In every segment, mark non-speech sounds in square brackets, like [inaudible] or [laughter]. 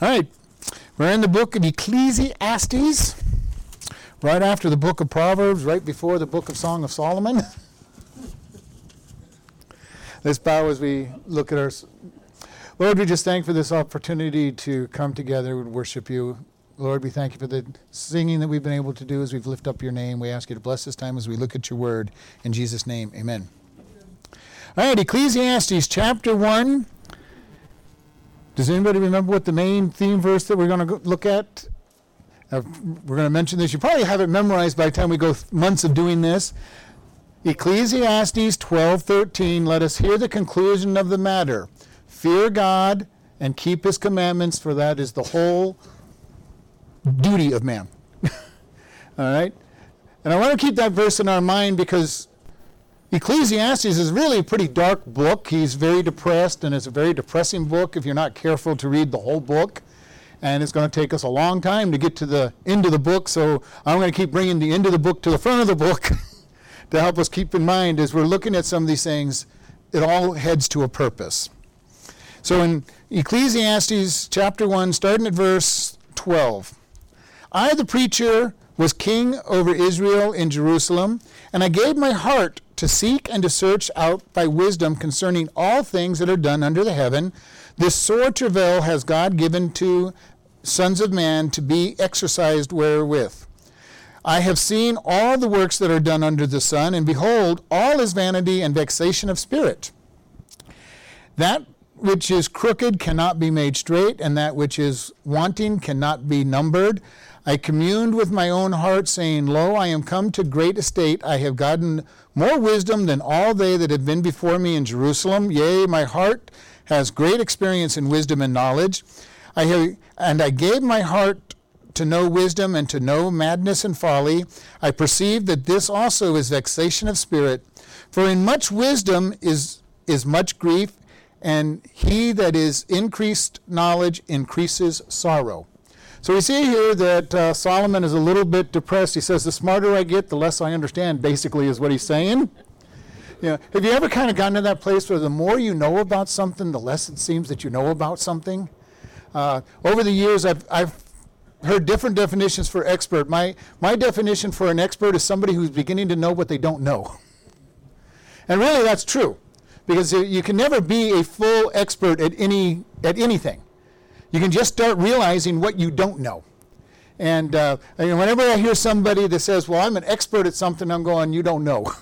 All right, we're in the book of Ecclesiastes, right after the book of Proverbs, right before the book of Song of Solomon. [laughs] Let's bow as we look at our. Lord, we just thank for this opportunity to come together and worship you. Lord, we thank you for the singing that we've been able to do as we've lifted up your name. We ask you to bless this time as we look at your word. In Jesus' name, amen. All right, Ecclesiastes chapter 1. Does anybody remember what the main theme verse that we're going to look at? Uh, we're going to mention this. You probably have it memorized by the time we go th- months of doing this. Ecclesiastes 12:13 Let us hear the conclusion of the matter. Fear God and keep his commandments for that is the whole duty of man. [laughs] All right? And I want to keep that verse in our mind because Ecclesiastes is really a pretty dark book. He's very depressed, and it's a very depressing book if you're not careful to read the whole book. And it's going to take us a long time to get to the end of the book, so I'm going to keep bringing the end of the book to the front of the book [laughs] to help us keep in mind as we're looking at some of these things, it all heads to a purpose. So in Ecclesiastes chapter 1, starting at verse 12, I, the preacher, was king over Israel in Jerusalem, and I gave my heart to seek and to search out by wisdom concerning all things that are done under the heaven. This sore travail has God given to sons of man to be exercised wherewith. I have seen all the works that are done under the sun, and behold, all is vanity and vexation of spirit. That which is crooked cannot be made straight, and that which is wanting cannot be numbered. I communed with my own heart, saying, Lo, I am come to great estate. I have gotten more wisdom than all they that have been before me in Jerusalem. Yea, my heart has great experience in wisdom and knowledge. I have, and I gave my heart to know wisdom and to know madness and folly. I perceive that this also is vexation of spirit. For in much wisdom is, is much grief, and he that is increased knowledge increases sorrow. So we see here that uh, Solomon is a little bit depressed. He says, The smarter I get, the less I understand, basically, is what he's saying. You know, have you ever kind of gotten to that place where the more you know about something, the less it seems that you know about something? Uh, over the years, I've, I've heard different definitions for expert. My, my definition for an expert is somebody who's beginning to know what they don't know. And really, that's true, because you can never be a full expert at, any, at anything. You can just start realizing what you don't know. And uh, whenever I hear somebody that says, Well, I'm an expert at something, I'm going, You don't know.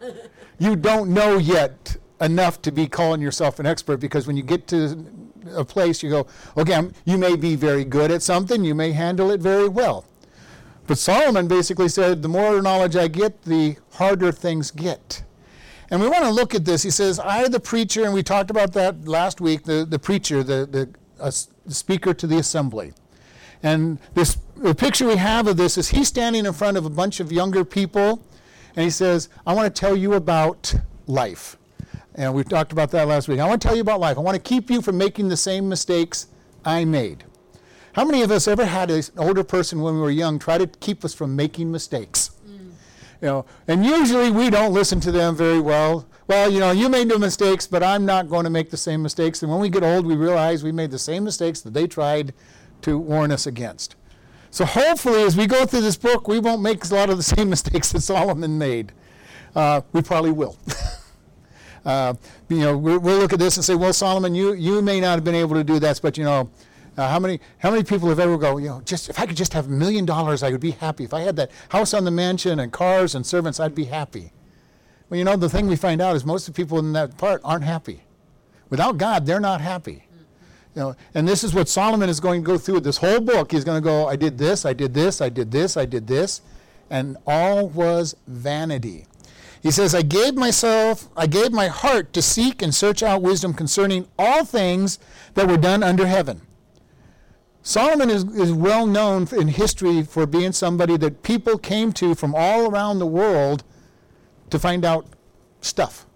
[laughs] you don't know yet enough to be calling yourself an expert because when you get to a place, you go, Okay, I'm, you may be very good at something, you may handle it very well. But Solomon basically said, The more knowledge I get, the harder things get. And we want to look at this. He says, I, the preacher, and we talked about that last week, the, the preacher, the, the a speaker to the assembly. And this, the picture we have of this is he's standing in front of a bunch of younger people, and he says, I want to tell you about life. And we talked about that last week. I want to tell you about life. I want to keep you from making the same mistakes I made. How many of us ever had an older person when we were young try to keep us from making mistakes? Mm. You know, and usually we don't listen to them very well well, you know, you made no mistakes, but I'm not going to make the same mistakes. And when we get old, we realize we made the same mistakes that they tried to warn us against. So hopefully, as we go through this book, we won't make a lot of the [laughs] same mistakes that Solomon made. Uh, we probably will. [laughs] uh, you know, we'll, look at this and say, well, Solomon, you, you may not have been able to do that, but you know, uh, how many how many people have ever go, you know, just if I could just have a million dollars, I would be happy. If I had that house on the mansion and cars and servants, I'd be happy. Well, you know, the thing we find out is most of the people in that part aren't happy. Without God, they're not happy. You know, and this is what Solomon is going to go through with this whole book. He's going to go, I did this, I did this, I did this, I did this, and all was vanity. He says, I gave myself, I gave my heart to seek and search out wisdom concerning all things that were done under heaven. Solomon is, is well known in history for being somebody that people came to from all around the world to find out stuff.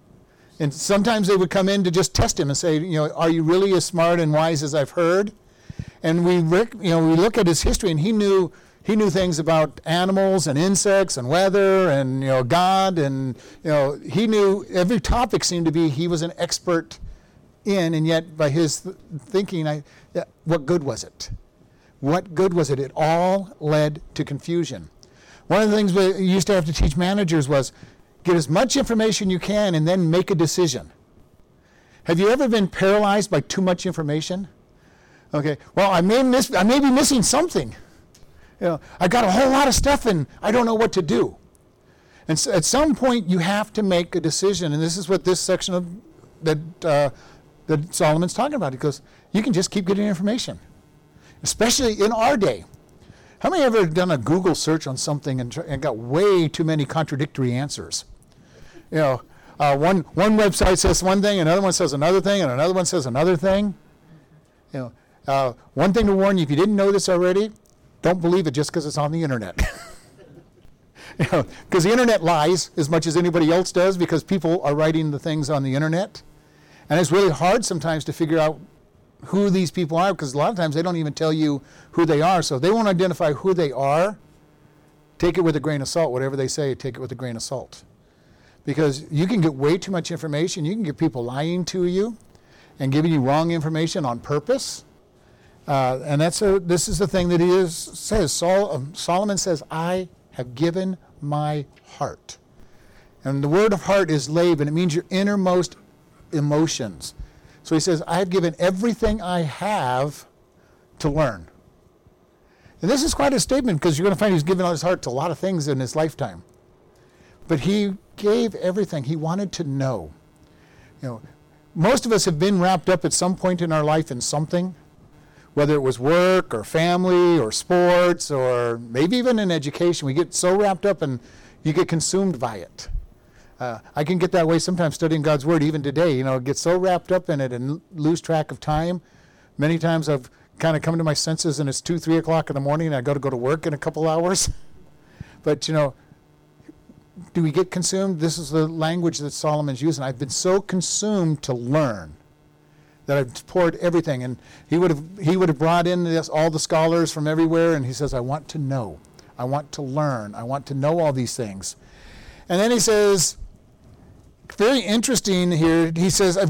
And sometimes they would come in to just test him and say, you know, are you really as smart and wise as I've heard? And we, you know, we look at his history, and he knew he knew things about animals and insects and weather and you know God and you know he knew every topic seemed to be he was an expert in, and yet by his th- thinking, I, what good was it? What good was it? It all led to confusion. One of the things we used to have to teach managers was get as much information you can and then make a decision. Have you ever been paralyzed by too much information? Okay, well, I may, miss, I may be missing something. You know, I got a whole lot of stuff and I don't know what to do. And so at some point, you have to make a decision. And this is what this section of that, uh, that Solomon's talking about. He goes, you can just keep getting information, especially in our day. How many ever done a Google search on something and, tr- and got way too many contradictory answers? You know, uh, one, one website says one thing, another one says another thing, and another one says another thing. You know, uh, one thing to warn you, if you didn't know this already, don't believe it just because it's on the internet. Because [laughs] you know, the internet lies as much as anybody else does because people are writing the things on the internet. And it's really hard sometimes to figure out who these people are because a lot of times they don't even tell you who they are. So if they won't identify who they are, take it with a grain of salt. Whatever they say, take it with a grain of salt. Because you can get way too much information. You can get people lying to you and giving you wrong information on purpose. Uh, and that's a, this is the thing that he is, says. Sol, um, Solomon says, I have given my heart. And the word of heart is lave, and it means your innermost emotions. So he says, I have given everything I have to learn. And this is quite a statement because you're going to find he's given all his heart to a lot of things in his lifetime. But he gave everything. He wanted to know. You know, most of us have been wrapped up at some point in our life in something, whether it was work or family or sports or maybe even in education. We get so wrapped up and you get consumed by it. Uh, I can get that way sometimes studying God's Word, even today. You know, get so wrapped up in it and lose track of time. Many times I've kind of come to my senses and it's 2, 3 o'clock in the morning and I got to go to work in a couple hours. [laughs] but, you know, do we get consumed? This is the language that Solomon's using. I've been so consumed to learn that I've poured everything. And he would have, he would have brought in this, all the scholars from everywhere and he says, I want to know. I want to learn. I want to know all these things. And then he says, very interesting here. He says, uh,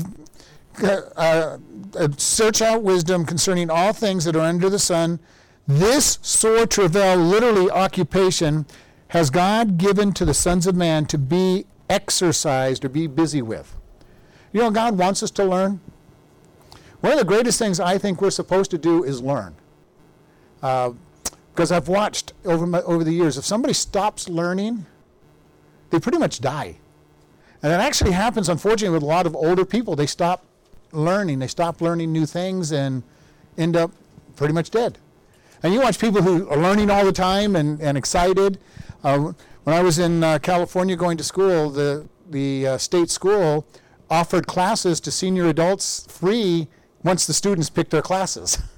uh, search out wisdom concerning all things that are under the sun. This sore travail, literally occupation, has God given to the sons of man to be exercised or be busy with. You know, God wants us to learn. One of the greatest things I think we're supposed to do is learn. Because uh, I've watched over, my, over the years, if somebody stops learning, they pretty much die. And that actually happens, unfortunately, with a lot of older people. They stop learning, they stop learning new things and end up pretty much dead. And you watch people who are learning all the time and, and excited. Uh, when I was in uh, California going to school, the, the uh, state school offered classes to senior adults free once the students picked their classes. [laughs]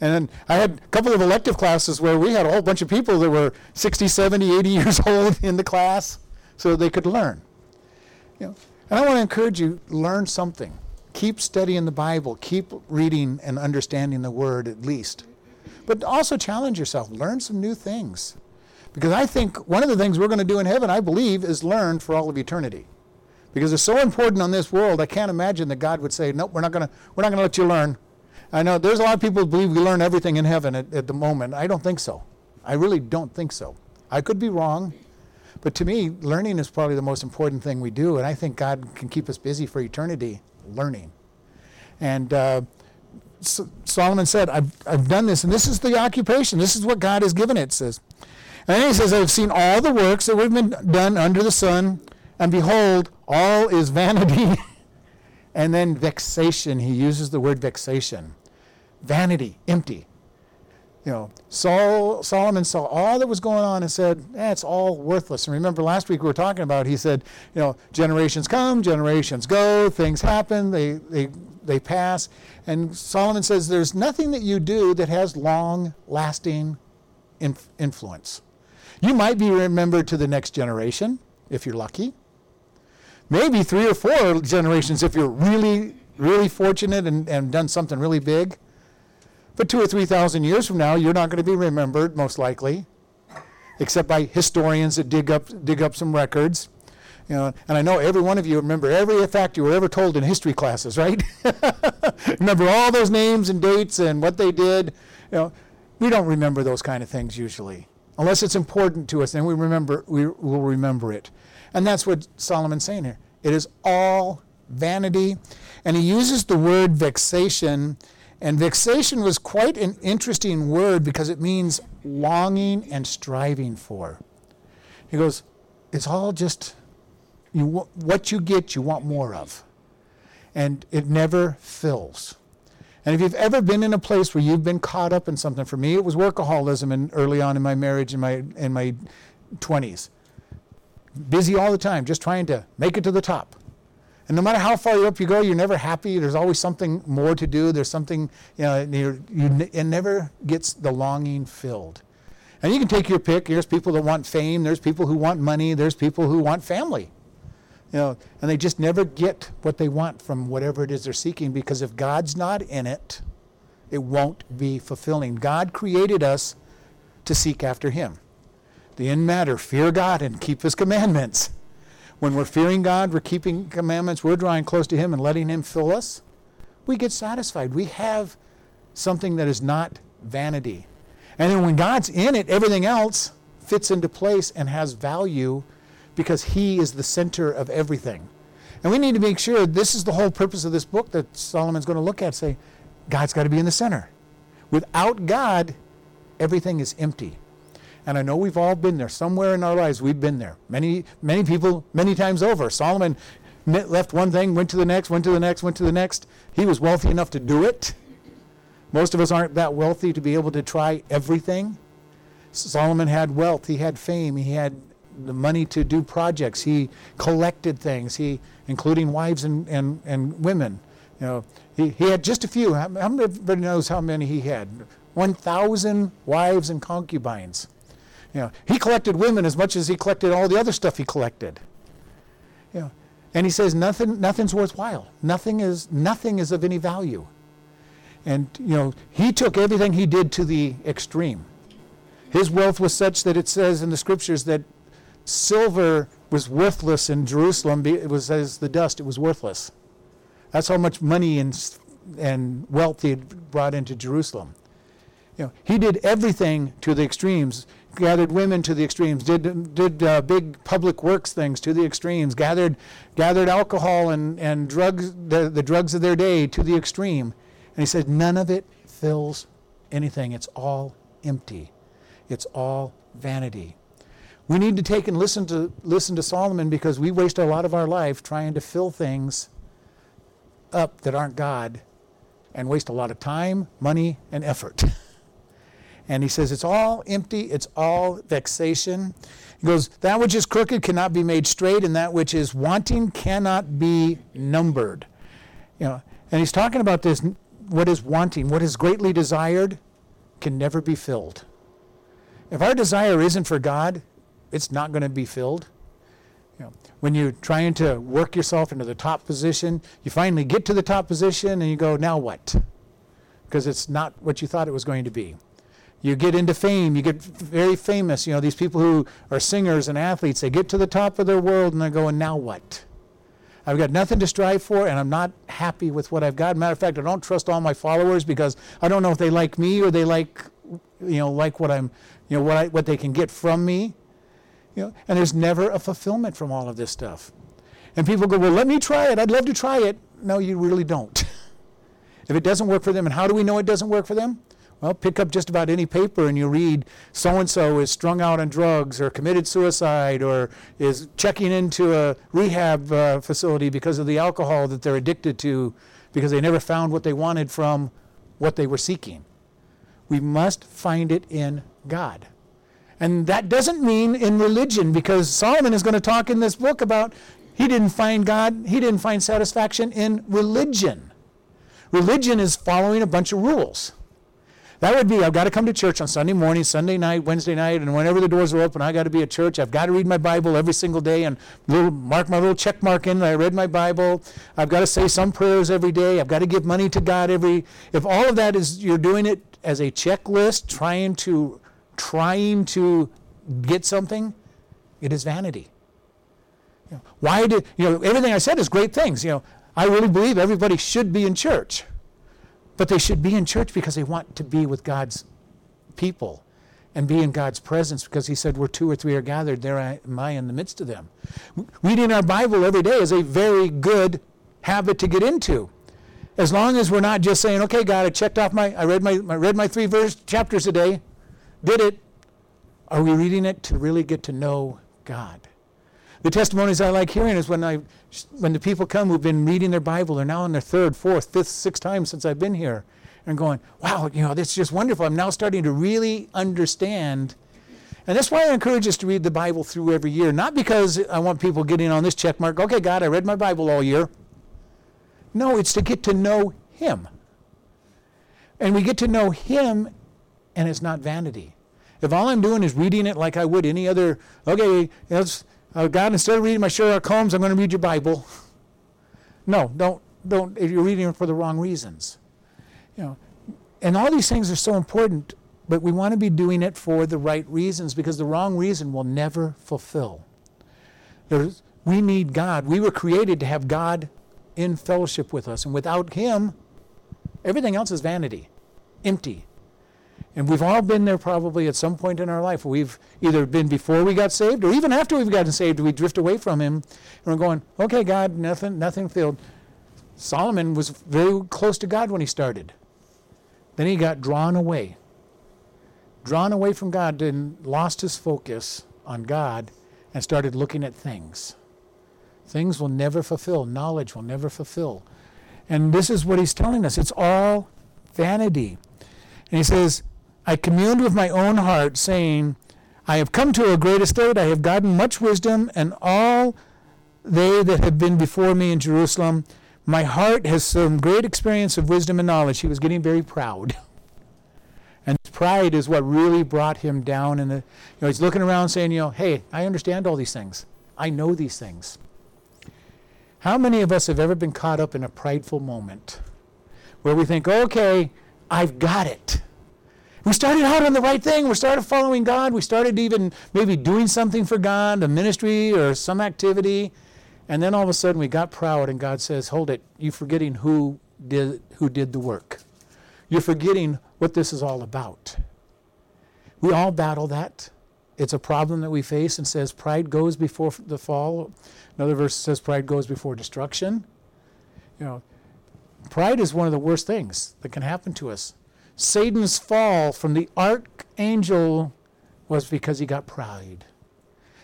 And then I had a couple of elective classes where we had a whole bunch of people that were 60, 70, 80 [laughs] years old in the class so they could learn. You know, and I want to encourage you, learn something. Keep studying the Bible. Keep reading and understanding the Word at least. But also challenge yourself. Learn some new things. Because I think one of the things we're going to do in heaven, I believe, is learn for all of eternity. Because it's so important on this world, I can't imagine that God would say, nope, we're not going to, we're not going to let you learn. I know there's a lot of people who believe we learn everything in heaven at, at the moment. I don't think so. I really don't think so. I could be wrong. But to me, learning is probably the most important thing we do, and I think God can keep us busy for eternity learning. And uh, so Solomon said, I've, I've done this, and this is the occupation. This is what God has given it, says. And then he says, I've seen all the works that have been done under the sun, and behold, all is vanity. [laughs] and then vexation. He uses the word vexation. Vanity, empty you know, Saul, Solomon saw all that was going on and said, eh, it's all worthless. And remember last week we were talking about, he said, you know, generations come, generations go, things happen, they, they, they pass. And Solomon says, there's nothing that you do that has long lasting inf- influence. You might be remembered to the next generation if you're lucky. Maybe three or four generations if you're really, really fortunate and, and done something really big. But two or three thousand years from now, you're not going to be remembered, most likely, except by historians that dig up, dig up some records. You know, and I know every one of you remember every fact you were ever told in history classes, right? [laughs] remember all those names and dates and what they did. You know, we don't remember those kind of things usually, unless it's important to us. Then we remember we will remember it, and that's what Solomon's saying here. It is all vanity, and he uses the word vexation. And vexation was quite an interesting word because it means longing and striving for. He goes, it's all just you, what you get, you want more of. And it never fills. And if you've ever been in a place where you've been caught up in something, for me it was workaholism and early on in my marriage in my in my 20s. Busy all the time, just trying to make it to the top. And no matter how far up you go, you're never happy. There's always something more to do. There's something, you know, you it never gets the longing filled. And you can take your pick. There's people that want fame. There's people who want money. There's people who want family. You know, and they just never get what they want from whatever it is they're seeking because if God's not in it, it won't be fulfilling. God created us to seek after Him. The end matter, fear God and keep His commandments. When we're fearing God, we're keeping commandments, we're drawing close to Him and letting Him fill us, we get satisfied. We have something that is not vanity. And then when God's in it, everything else fits into place and has value because He is the center of everything. And we need to make sure this is the whole purpose of this book that Solomon's going to look at say, God's got to be in the center. Without God, everything is empty. And I know we've all been there. Somewhere in our lives, we've been there. Many, many people, many times over. Solomon left one thing, went to the next, went to the next, went to the next. He was wealthy enough to do it. Most of us aren't that wealthy to be able to try everything. Solomon had wealth, he had fame, he had the money to do projects. He collected things, he, including wives and, and, and women. You know, he, he had just a few. Everybody knows how many he had? 1,000 wives and concubines. You know, he collected women as much as he collected all the other stuff he collected. You know, and he says nothing, nothing's worthwhile. Nothing is, nothing is of any value. And you know, he took everything he did to the extreme. His wealth was such that it says in the scriptures that silver was worthless in Jerusalem. It was as the dust, it was worthless. That's how much money and, and wealth he had brought into Jerusalem. You know, he did everything to the extremes, gathered women to the extremes, did, did uh, big public works things to the extremes, gathered, gathered alcohol and, and drugs, the, the drugs of their day to the extreme. And he said, none of it fills anything. It's all empty. It's all vanity. We need to take and listen to listen to Solomon because we waste a lot of our life trying to fill things up that aren't God and waste a lot of time, money, and effort. [laughs] And he says it's all empty, it's all vexation. He goes, That which is crooked cannot be made straight, and that which is wanting cannot be numbered. You know, and he's talking about this what is wanting, what is greatly desired, can never be filled. If our desire isn't for God, it's not going to be filled. You know, when you're trying to work yourself into the top position, you finally get to the top position and you go, now what? Because it's not what you thought it was going to be. You get into fame, you get very famous. You know, these people who are singers and athletes, they get to the top of their world and they're going, now what? I've got nothing to strive for, and I'm not happy with what I've got. Matter of fact, I don't trust all my followers because I don't know if they like me or they like, you know, like what I'm, you know, what I, what they can get from me. You know, and there's never a fulfillment from all of this stuff. And people go, well, let me try it. I'd love to try it. No, you really don't. [laughs] if it doesn't work for them, and how do we know it doesn't work for them? Well, pick up just about any paper and you read so and so is strung out on drugs or committed suicide or is checking into a rehab uh, facility because of the alcohol that they're addicted to because they never found what they wanted from what they were seeking. We must find it in God. And that doesn't mean in religion because Solomon is going to talk in this book about he didn't find God, he didn't find satisfaction in religion. Religion is following a bunch of rules. That would be I've got to come to church on Sunday morning, Sunday night, Wednesday night, and whenever the doors are open, I've got to be at church. I've got to read my Bible every single day and little, mark my little check mark in. I read my Bible. I've got to say some prayers every day. I've got to give money to God every. If all of that is you're doing it as a checklist, trying to trying to get something, it is vanity. You know, why did, you know, everything I said is great things. You know, I really believe everybody should be in church. But they should be in church because they want to be with God's people and be in God's presence because He said, Where two or three are gathered, there am I in the midst of them. Reading our Bible every day is a very good habit to get into. As long as we're not just saying, Okay, God, I checked off my, I read my, I read my three verse chapters a day, did it. Are we reading it to really get to know God? The testimonies I like hearing is when I, when the people come who've been reading their Bible, they're now on their third, fourth, fifth, sixth time since I've been here, and going, wow, you know, this is just wonderful. I'm now starting to really understand. And that's why I encourage us to read the Bible through every year. Not because I want people getting on this check mark, okay, God, I read my Bible all year. No, it's to get to know Him. And we get to know Him, and it's not vanity. If all I'm doing is reading it like I would any other, okay, uh, God, instead of reading my Sherlock Holmes, I'm going to read your Bible. No, don't, don't, if you're reading it for the wrong reasons. You know, and all these things are so important, but we want to be doing it for the right reasons because the wrong reason will never fulfill. There's, we need God. We were created to have God in fellowship with us, and without Him, everything else is vanity, empty. And we've all been there probably at some point in our life. We've either been before we got saved or even after we've gotten saved, we drift away from Him and we're going, okay, God, nothing, nothing failed. Solomon was very close to God when he started. Then he got drawn away. Drawn away from God and lost his focus on God and started looking at things. Things will never fulfill, knowledge will never fulfill. And this is what he's telling us it's all vanity. And he says, I communed with my own heart, saying, I have come to a great estate, I have gotten much wisdom, and all they that have been before me in Jerusalem, my heart has some great experience of wisdom and knowledge. He was getting very proud. [laughs] And pride is what really brought him down. And you know, he's looking around saying, you know, hey, I understand all these things. I know these things. How many of us have ever been caught up in a prideful moment where we think, okay, I've got it. We started out on the right thing. We started following God. We started even maybe doing something for God, a ministry or some activity. And then all of a sudden we got proud and God says, Hold it, you're forgetting who did, who did the work. You're forgetting what this is all about. We all battle that. It's a problem that we face and says pride goes before the fall. Another verse says pride goes before destruction. You know, pride is one of the worst things that can happen to us. Satan's fall from the archangel was because he got pride.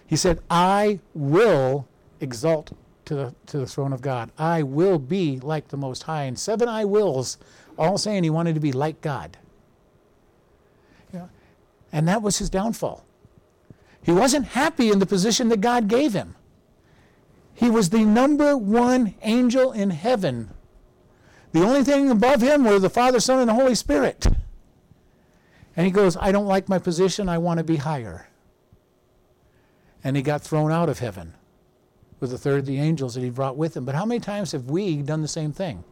He said, I will exalt to the, to the throne of God. I will be like the Most High. And seven I wills, all saying he wanted to be like God. Yeah. And that was his downfall. He wasn't happy in the position that God gave him. He was the number one angel in heaven the only thing above him were the Father, Son, and the Holy Spirit. And he goes, I don't like my position, I want to be higher. And he got thrown out of heaven with a third of the angels that he brought with him. But how many times have we done the same thing?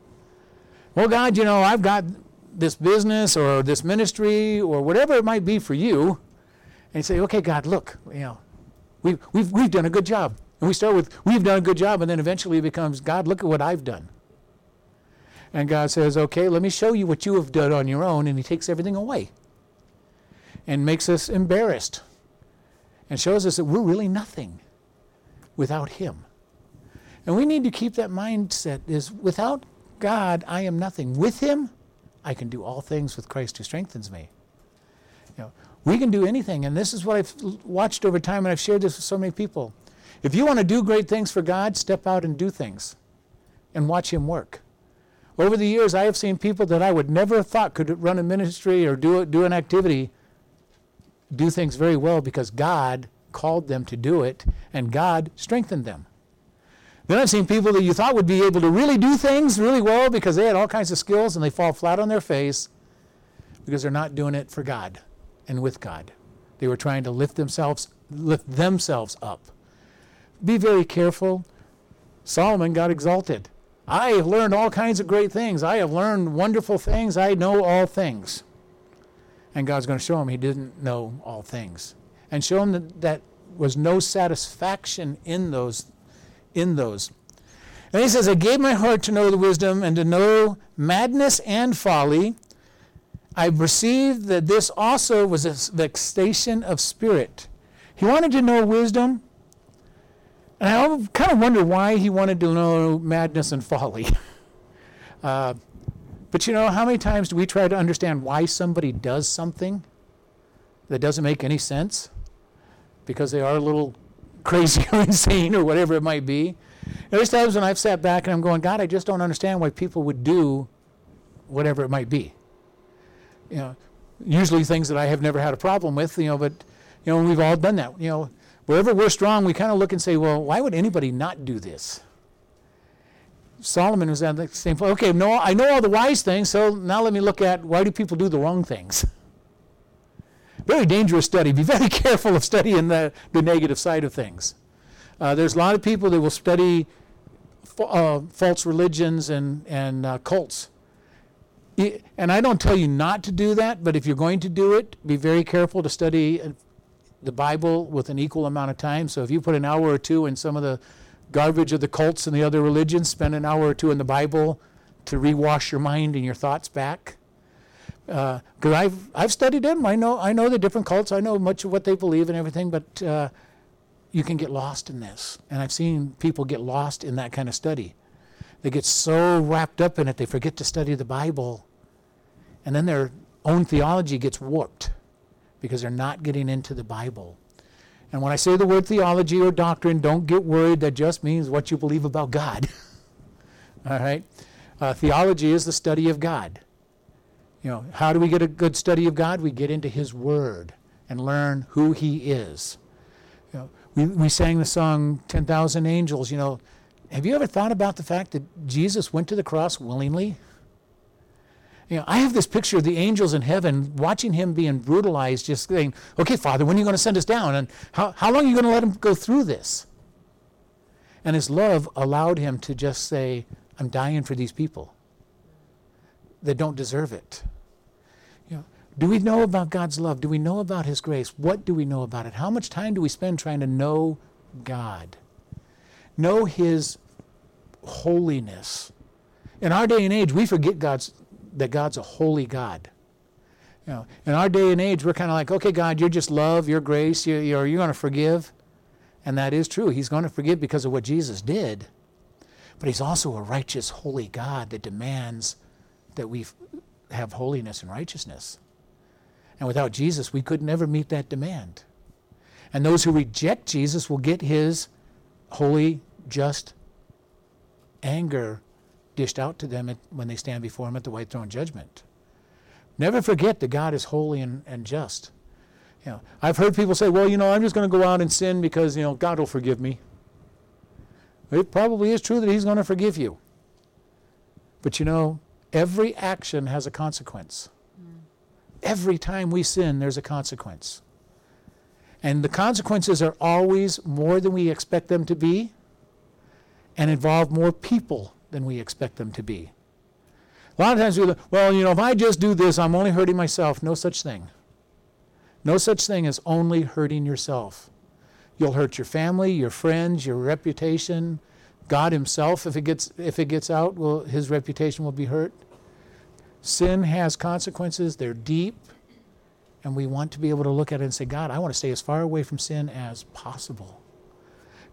Well, God, you know, I've got this business or this ministry or whatever it might be for you. And you say, okay, God, look, you know, we've, we've, we've done a good job. And we start with, we've done a good job, and then eventually it becomes, God, look at what I've done. And God says, okay, let me show you what you have done on your own. And He takes everything away and makes us embarrassed and shows us that we're really nothing without Him. And we need to keep that mindset is without God, I am nothing. With Him, I can do all things with Christ who strengthens me. You know, we can do anything. And this is what I've watched over time, and I've shared this with so many people. If you want to do great things for God, step out and do things and watch Him work. Over the years, I have seen people that I would never have thought could run a ministry or do, do an activity do things very well because God called them to do it and God strengthened them. Then I've seen people that you thought would be able to really do things really well because they had all kinds of skills and they fall flat on their face because they're not doing it for God and with God. They were trying to lift themselves lift themselves up. Be very careful. Solomon got exalted. I have learned all kinds of great things. I have learned wonderful things. I know all things. And God's going to show him he didn't know all things. And show him that, that was no satisfaction in those in those. And he says, I gave my heart to know the wisdom and to know madness and folly. I perceived that this also was a vexation of spirit. He wanted to know wisdom. And I kind of wonder why he wanted to know madness and folly. [laughs] uh, but you know, how many times do we try to understand why somebody does something that doesn't make any sense? Because they are a little [laughs] crazy or insane or whatever it might be. There's times when I've sat back and I'm going, God, I just don't understand why people would do whatever it might be. You know, usually things that I have never had a problem with, you know, but, you know, we've all done that. You know, wherever we're strong, we kind of look and say, well, why would anybody not do this? Solomon was at the same point. Okay, no, I know all the wise things, so now let me look at why do people do the wrong things? [laughs] Very dangerous study. Be very [laughs] careful of studying the, the negative side of things. Uh, there's a lot of people that will study uh, false religions and, and uh, cults. And I don't tell you not to do that, but if you're going to do it, be very careful to study uh, the Bible with an equal amount of time. So if you put an hour or two in some of the garbage of the cults and the other religions, spend an hour or two in the Bible to rewash your mind and your thoughts back. Because uh, I've I've studied them. I know I know the different cults. I know much of what they believe and everything. But uh, you can get lost in this, and I've seen people get lost in that kind of study. They get so wrapped up in it they forget to study the Bible, and then their own theology gets warped because they're not getting into the Bible. And when I say the word theology or doctrine, don't get worried. That just means what you believe about God. [laughs] All right? Uh, theology is the study of God. You know, how do we get a good study of God? We get into His Word and learn who He is. You know, we, we sang the song 10,000 Angels. You know, have you ever thought about the fact that Jesus went to the cross willingly? You know, I have this picture of the angels in heaven watching him being brutalized, just saying, okay, Father, when are you going to send us down? And how, how long are you going to let him go through this? And his love allowed him to just say, I'm dying for these people that don't deserve it. You know, do we know about God's love? Do we know about his grace? What do we know about it? How much time do we spend trying to know God? Know his holiness. In our day and age, we forget God's that God's a holy God. You know, in our day and age, we're kind of like, okay, God, you're just love, you're grace, you're, you're, you're going to forgive. And that is true. He's going to forgive because of what Jesus did. But He's also a righteous, holy God that demands that we have holiness and righteousness. And without Jesus, we could never meet that demand. And those who reject Jesus will get His holy, just anger dished out to them at, when they stand before Him at the white throne judgment. Never forget that God is holy and, and just. You know, I've heard people say, well, you know, I'm just going to go out and sin because, you know, God will forgive me. It probably is true that He's going to forgive you. But you know, every action has a consequence. Mm. Every time we sin, there's a consequence. And the consequences are always more than we expect them to be and involve more people than we expect them to be. A lot of times we look, well, you know, if I just do this, I'm only hurting myself. No such thing. No such thing as only hurting yourself. You'll hurt your family, your friends, your reputation, God himself if it gets if it gets out, will his reputation will be hurt. Sin has consequences, they're deep, and we want to be able to look at it and say, God, I want to stay as far away from sin as possible.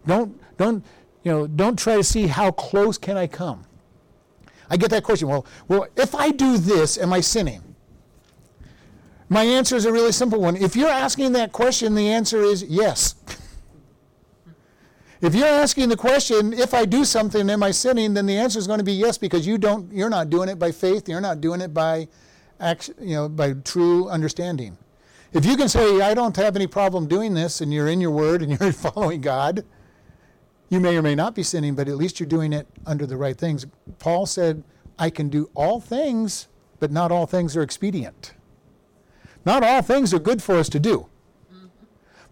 Don't don't you know, don't try to see how close can I come. I get that question. Well, well, if I do this, am I sinning? My answer is a really simple one. If you're asking that question, the answer is yes. [laughs] if you're asking the question, if I do something, am I sinning? Then the answer is going to be yes, because you don't. You're not doing it by faith. You're not doing it by, act, you know, by true understanding. If you can say, I don't have any problem doing this, and you're in your word and [laughs] you're following God, you may or may not be sinning, but at least you're doing it under the right things. Paul said, I can do all things, but not all things are expedient. Not all things are good for us to do. Mm-hmm.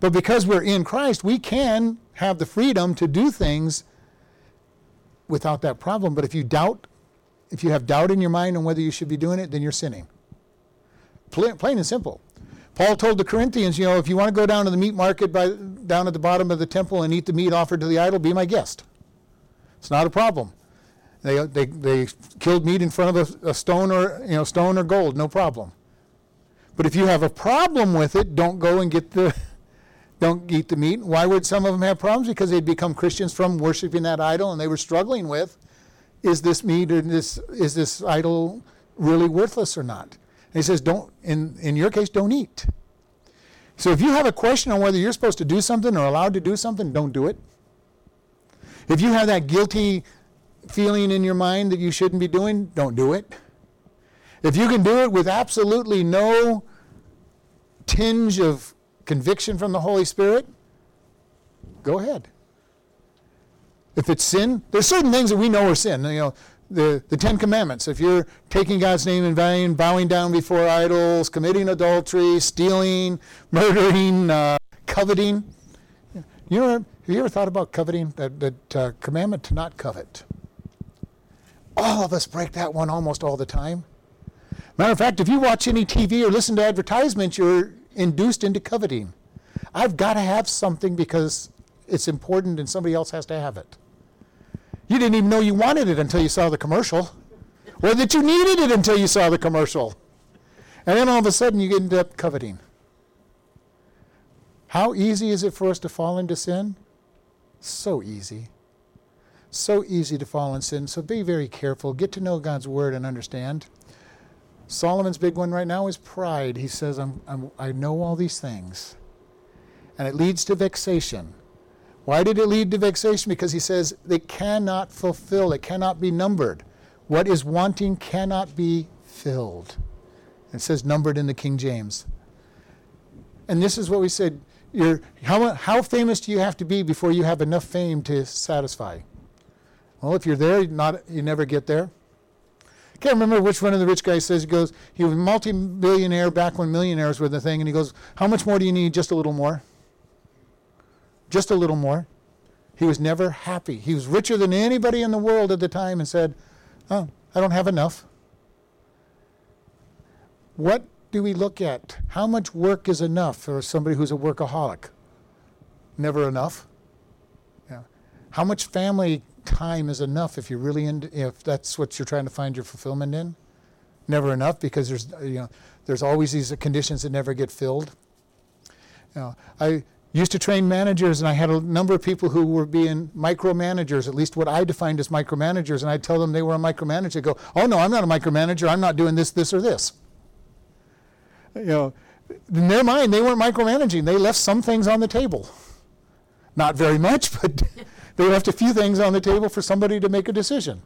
But because we're in Christ, we can have the freedom to do things without that problem. But if you doubt, if you have doubt in your mind on whether you should be doing it, then you're sinning. Plain, plain and simple. Paul told the Corinthians, you know, if you want to go down to the meat market by, down at the bottom of the temple and eat the meat offered to the idol, be my guest. It's not a problem. They, they, they killed meat in front of a, a stone or you know stone or gold, no problem. But if you have a problem with it, don't go and get the [laughs] don't eat the meat. Why would some of them have problems? Because they'd become Christians from worshiping that idol, and they were struggling with, is this meat or this is this idol really worthless or not? He says, don't in in your case, don't eat. So if you have a question on whether you're supposed to do something or allowed to do something, don't do it. If you have that guilty feeling in your mind that you shouldn't be doing, don't do it. If you can do it with absolutely no tinge of conviction from the Holy Spirit, go ahead. If it's sin, there's certain things that we know are sin. You know, the, the Ten Commandments. If you're taking God's name in vain, bowing down before idols, committing adultery, stealing, murdering, uh, coveting. You know, have you ever thought about coveting? That, that uh, commandment to not covet. All of us break that one almost all the time. Matter of fact, if you watch any TV or listen to advertisements, you're induced into coveting. I've got to have something because it's important and somebody else has to have it. You didn't even know you wanted it until you saw the commercial, or that you needed it until you saw the commercial. And then all of a sudden you end up coveting. How easy is it for us to fall into sin? So easy so easy to fall in sin. So be very careful. Get to know God's word and understand. Solomon's big one right now is pride. He says, I'm, I'm, I know all these things. And it leads to vexation. Why did it lead to vexation? Because he says they cannot fulfill, it cannot be numbered. What is wanting cannot be filled. It says numbered in the King James. And this is what we said. How, how famous do you have to be before you have enough fame to satisfy? Well, if you're there, not you never get there. I can't remember which one of the rich guys says he goes, he was a multi-billionaire back when millionaires were the thing, and he goes, How much more do you need? Just a little more. Just a little more. He was never happy. He was richer than anybody in the world at the time and said, Oh, I don't have enough. What do we look at? How much work is enough for somebody who's a workaholic? Never enough. Yeah. How much family time is enough if you're really in, if that's what you're trying to find your fulfillment in. Never enough because there's you know there's always these conditions that never get filled. You know, I used to train managers, and I had a number of people who were being micromanagers, at least what I defined as micromanagers, and I'd tell them they were a micromanager. They go, "Oh no, I'm not a micromanager. I'm not doing this, this, or this." You know, in their mind, they weren't micromanaging. They left some things on the table. Not very much, but [laughs] they left a few things on the table for somebody to make a decision.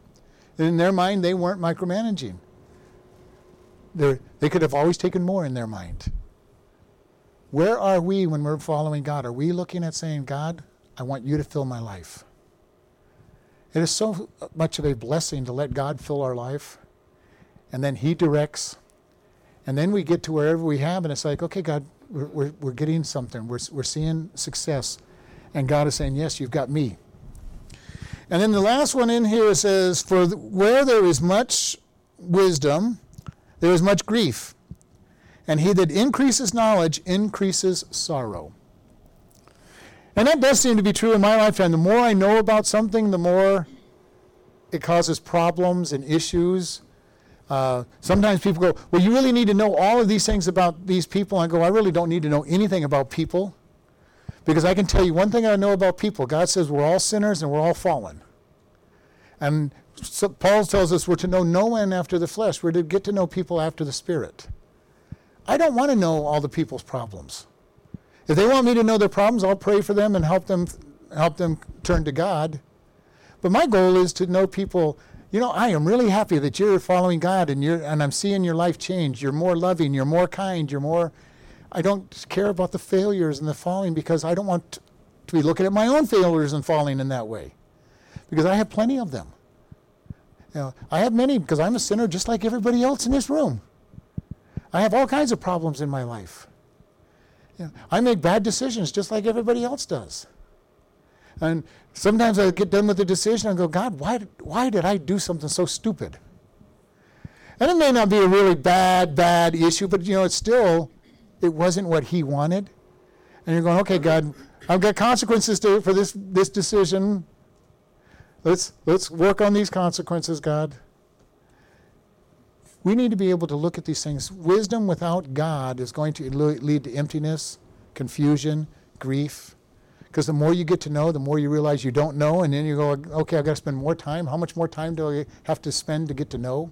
in their mind, they weren't micromanaging. They're, they could have always taken more in their mind. Where are we when we're following God? Are we looking at saying, God, I want you to fill my life? It is so much of a blessing to let God fill our life, and then He directs, and then we get to wherever we have, and it's like, okay, God, we're, we're, we're getting something. We're, we're seeing success. And God is saying, yes, you've got me. And then the last one in here says, For where there is much wisdom, there is much grief. And he that increases knowledge increases sorrow. And that does seem to be true in my lifetime. The more I know about something, the more it causes problems and issues. Uh, sometimes people go, Well, you really need to know all of these things about these people. I go, I really don't need to know anything about people. Because I can tell you one thing I know about people God says we're all sinners and we're all fallen. And so Paul tells us we're to know no one after the flesh, we're to get to know people after the spirit. I don't want to know all the people's problems. If they want me to know their problems, I'll pray for them and help them help them turn to God. But my goal is to know people, you know, I am really happy that you're following God and you're and I'm seeing your life change. You're more loving, you're more kind, you're more I don't care about the failures and the falling because I don't want to be looking at my own failures and falling in that way. Because I have plenty of them. You know, I have many because I'm a sinner just like everybody else in this room. I have all kinds of problems in my life. You know, I make bad decisions just like everybody else does. And sometimes I get done with the decision and go, God, why, why did I do something so stupid? And it may not be a really bad, bad issue, but you know, it's still it wasn't what he wanted. And you're going, okay, God, I've got consequences to, for this, this decision. let's let's work on these consequences, God. We need to be able to look at these things. Wisdom without God is going to lead to emptiness, confusion, grief. Because the more you get to know, the more you realize you don't know, and then you go, okay, I've got to spend more time. How much more time do I have to spend to get to know?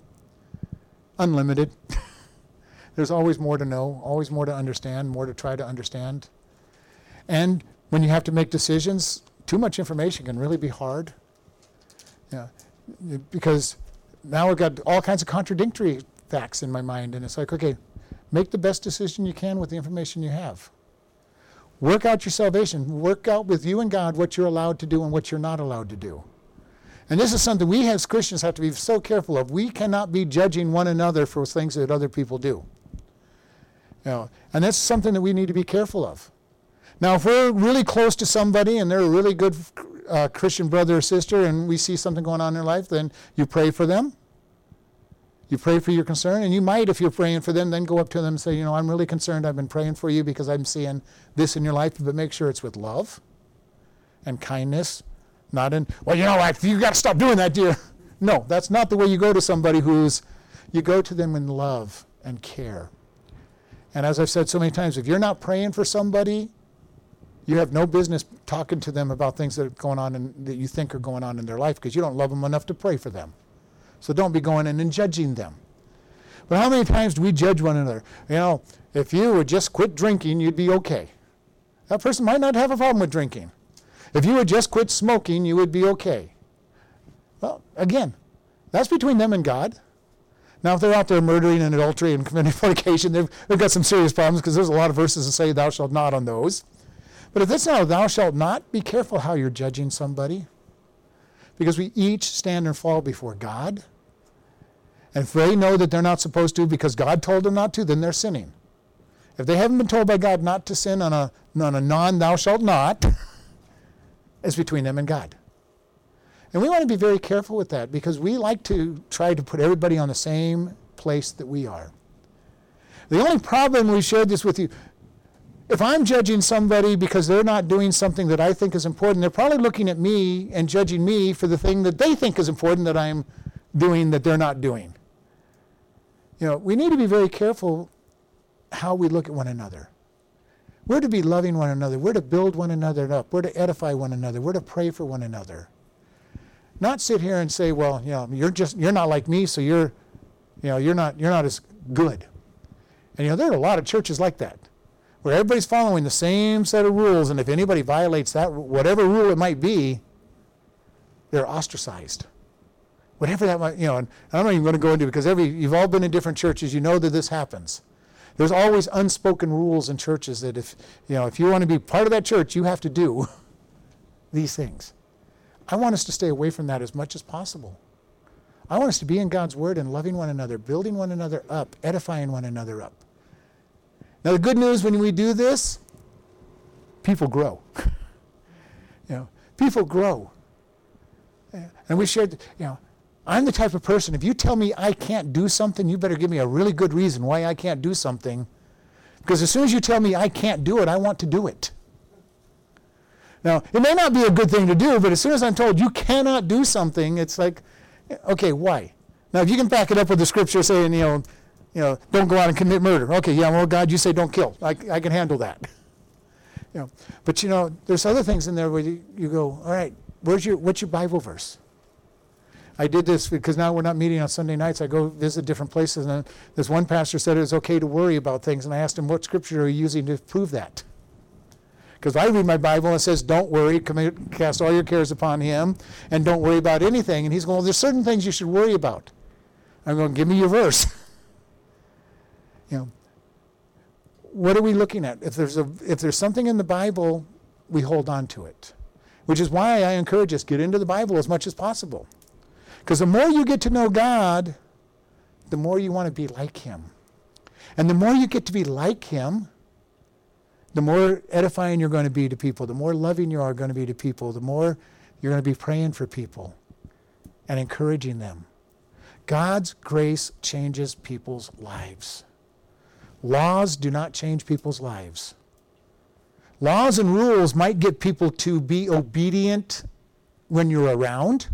Unlimited. [laughs] There's always more to know, always more to understand, more to try to understand. And when you have to make decisions, too much information can really be hard. Yeah, because now I've got all kinds of contradictory facts in my mind, and it's like, okay, make the best decision you can with the information you have. Work out your salvation. Work out with you and God what you're allowed to do and what you're not allowed to do. And this is something we as Christians have to be so careful of. We cannot be judging one another for things that other people do. You know, and that's something that we need to be careful of. Now, if we're really close to somebody and they're a really good uh, Christian brother or sister and we see something going on in their life, then you pray for them. You pray for your concern, and you might, if you're praying for them, then go up to them and say, You know, I'm really concerned. I've been praying for you because I'm seeing this in your life, but make sure it's with love and kindness, not in, Well, you know, what, you got to stop doing that, dear. [laughs] No, that's not the way you go to somebody who's, you go to them in love and care. And as I've said so many times, if you're not praying for somebody, you have no business talking to them about things that are going on and that you think are going on in their life because you don't love them enough to pray for them. So don't be going in and judging them. But how many times do we judge one another? You know, if you would just quit drinking, you'd be okay. That person might not have a problem with drinking. If you would just quit smoking, you would be okay. Well, again, that's between them and God. Now, if they're out there murdering and adultery and committing [laughs] fornication, they've, they've got some serious problems because there's a lot of verses that say, Thou shalt not on those. But if it's now, Thou shalt not, be careful how you're judging somebody because we each stand and fall before God. And if they know that they're not supposed to because God told them not to, then they're sinning. If they haven't been told by God not to sin on a, on a non thou shalt not, [laughs] it's between them and God. And we want to be very careful with that because we like to try to put everybody on the same place that we are. The only problem, we shared this with you, if I'm judging somebody because they're not doing something that I think is important, they're probably looking at me and judging me for the thing that they think is important that I'm doing that they're not doing. You know, we need to be very careful how we look at one another. We're to be loving one another. We're to build one another up. We're to edify one another. We're to pray for one another. Not sit here and say, well, you know, you're just you're not like me, so you're you know, you're not you're not as good. And you know, there are a lot of churches like that where everybody's following the same set of rules, and if anybody violates that, whatever rule it might be, they're ostracized. Whatever that might, you know, and I'm not even going to go into because every you've all been in different churches, you know that this happens. There's always unspoken rules in churches that if you know if you want to be part of that church, you have to do [laughs] these things. I want us to stay away from that as much as possible. I want us to be in God's Word and loving one another, building one another up, edifying one another up. Now, the good news when we do this, people grow. [laughs] you know, people grow. And we shared, you know, I'm the type of person, if you tell me I can't do something, you better give me a really good reason why I can't do something. Because as soon as you tell me I can't do it, I want to do it. Now, it may not be a good thing to do, but as soon as I'm told you cannot do something, it's like, okay, why? Now, if you can back it up with the scripture saying, you know, you know, don't go out and commit murder. Okay, yeah, well, God, you say don't kill. I, I can handle that. [laughs] you know, but you know, there's other things in there where you, you go, all right, where's your, what's your Bible verse? I did this because now we're not meeting on Sunday nights. I go visit different places, and this one pastor said it was okay to worry about things, and I asked him, what scripture are you using to prove that? Because I read my Bible and it says, don't worry, commit, cast all your cares upon him, and don't worry about anything. And he's going, well, there's certain things you should worry about. I'm going, give me your verse. [laughs] You know, what are we looking at? If there's a if there's something in the Bible, we hold on to it. Which is why I encourage us get into the Bible as much as possible. Because the more you get to know God, the more you want to be like him. And the more you get to be like him, the more edifying you're going to be to people, the more loving you are going to be to people, the more you're going to be praying for people and encouraging them. God's grace changes people's lives. Laws do not change people's lives. Laws and rules might get people to be obedient when you're around,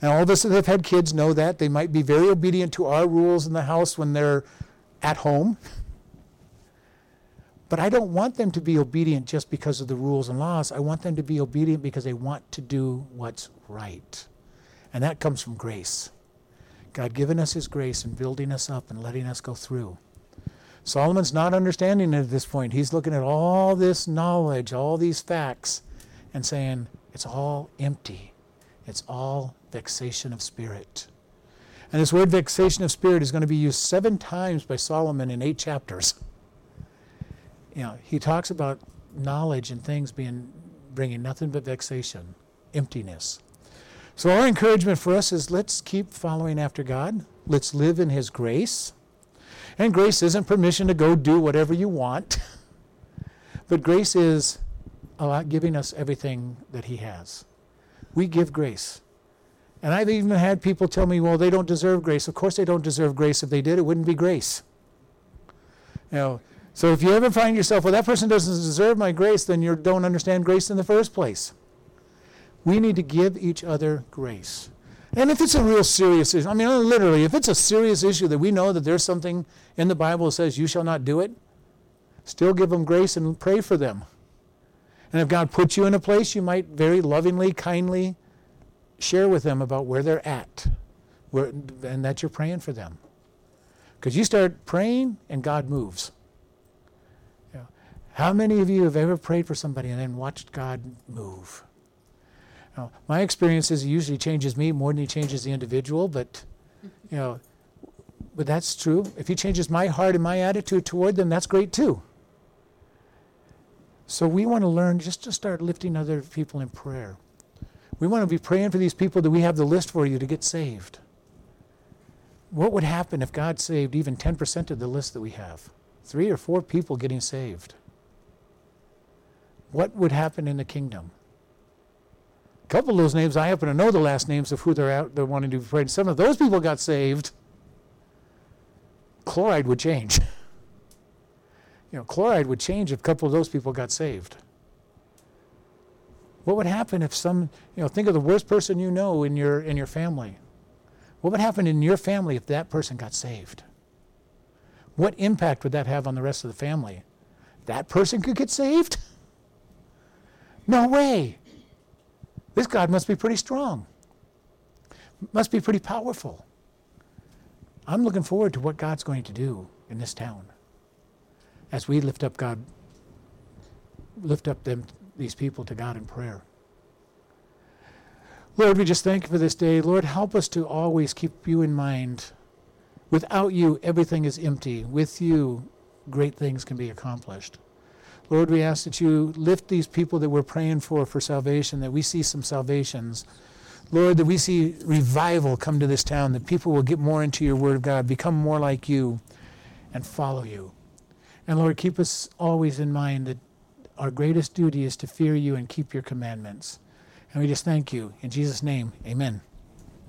And all of us that have had kids know that. They might be very obedient to our rules in the house when they're at home. But I don't want them to be obedient just because of the rules and laws. I want them to be obedient because they want to do what's right. And that comes from grace. God giving us his grace and building us up and letting us go through. Solomon's not understanding it at this point. He's looking at all this knowledge, all these facts, and saying, it's all empty. It's all vexation of spirit. And this word vexation of spirit is going to be used seven times by Solomon in eight chapters. You know, he talks about knowledge and things being bringing nothing but vexation, emptiness. So our encouragement for us is let's keep following after God. Let's live in his grace. And grace isn't permission to go do whatever you want. [laughs] but grace is oh, uh, giving us everything that he has. We give grace. And I've even had people tell me, well, they don't deserve grace. Of course, they don't deserve grace. If they did, it wouldn't be grace. Know, so if you ever find yourself, well, that person doesn't deserve my grace, then you don't understand grace in the first place. We need to give each other grace. And if it's a real serious issue, I mean, literally, if it's a serious issue that we know that there's something in the Bible that says you shall not do it, still give them grace and pray for them. And if God puts you in a place, you might very lovingly, kindly share with them about where they're at where, and that you're praying for them. Because you start praying and God moves. How many of you have ever prayed for somebody and then watched God move? Know, my experience is it usually changes me more than he changes the individual, but mm-hmm. you know, but that's true. If he changes my heart and my attitude toward them, that's great too. So we want to learn just to start lifting other people in prayer. We want to be praying for these people that we have the list for you to get saved. What would happen if God saved even 10% of the list that we have? Three or four people getting saved. What would happen in the kingdom? A couple of those names, I happen to know the last names of who they're out, they're wanting to be prayed. Some of those people got saved. Chloride would change. [laughs] you know, chloride would change if a couple of those people got saved. What would happen if some, you know, think of the worst person you know in your in your family. What would happen in your family if that person got saved? What impact would that have on the rest of the family? That person could get saved? No way. This God must be pretty strong. Must be pretty powerful. I'm looking forward to what God's going to do in this town as we lift up God, lift up them these people to God in prayer. Lord, we just thank you for this day. Lord, help us to always keep you in mind. Without you, everything is empty. With you, great things can be accomplished. Lord, we ask that you lift these people that we're praying for for salvation, that we see some salvations. Lord, that we see revival come to this town, that people will get more into your word of God, become more like you, and follow you. And Lord, keep us always in mind that our greatest duty is to fear you and keep your commandments. And we just thank you. In Jesus' name, amen.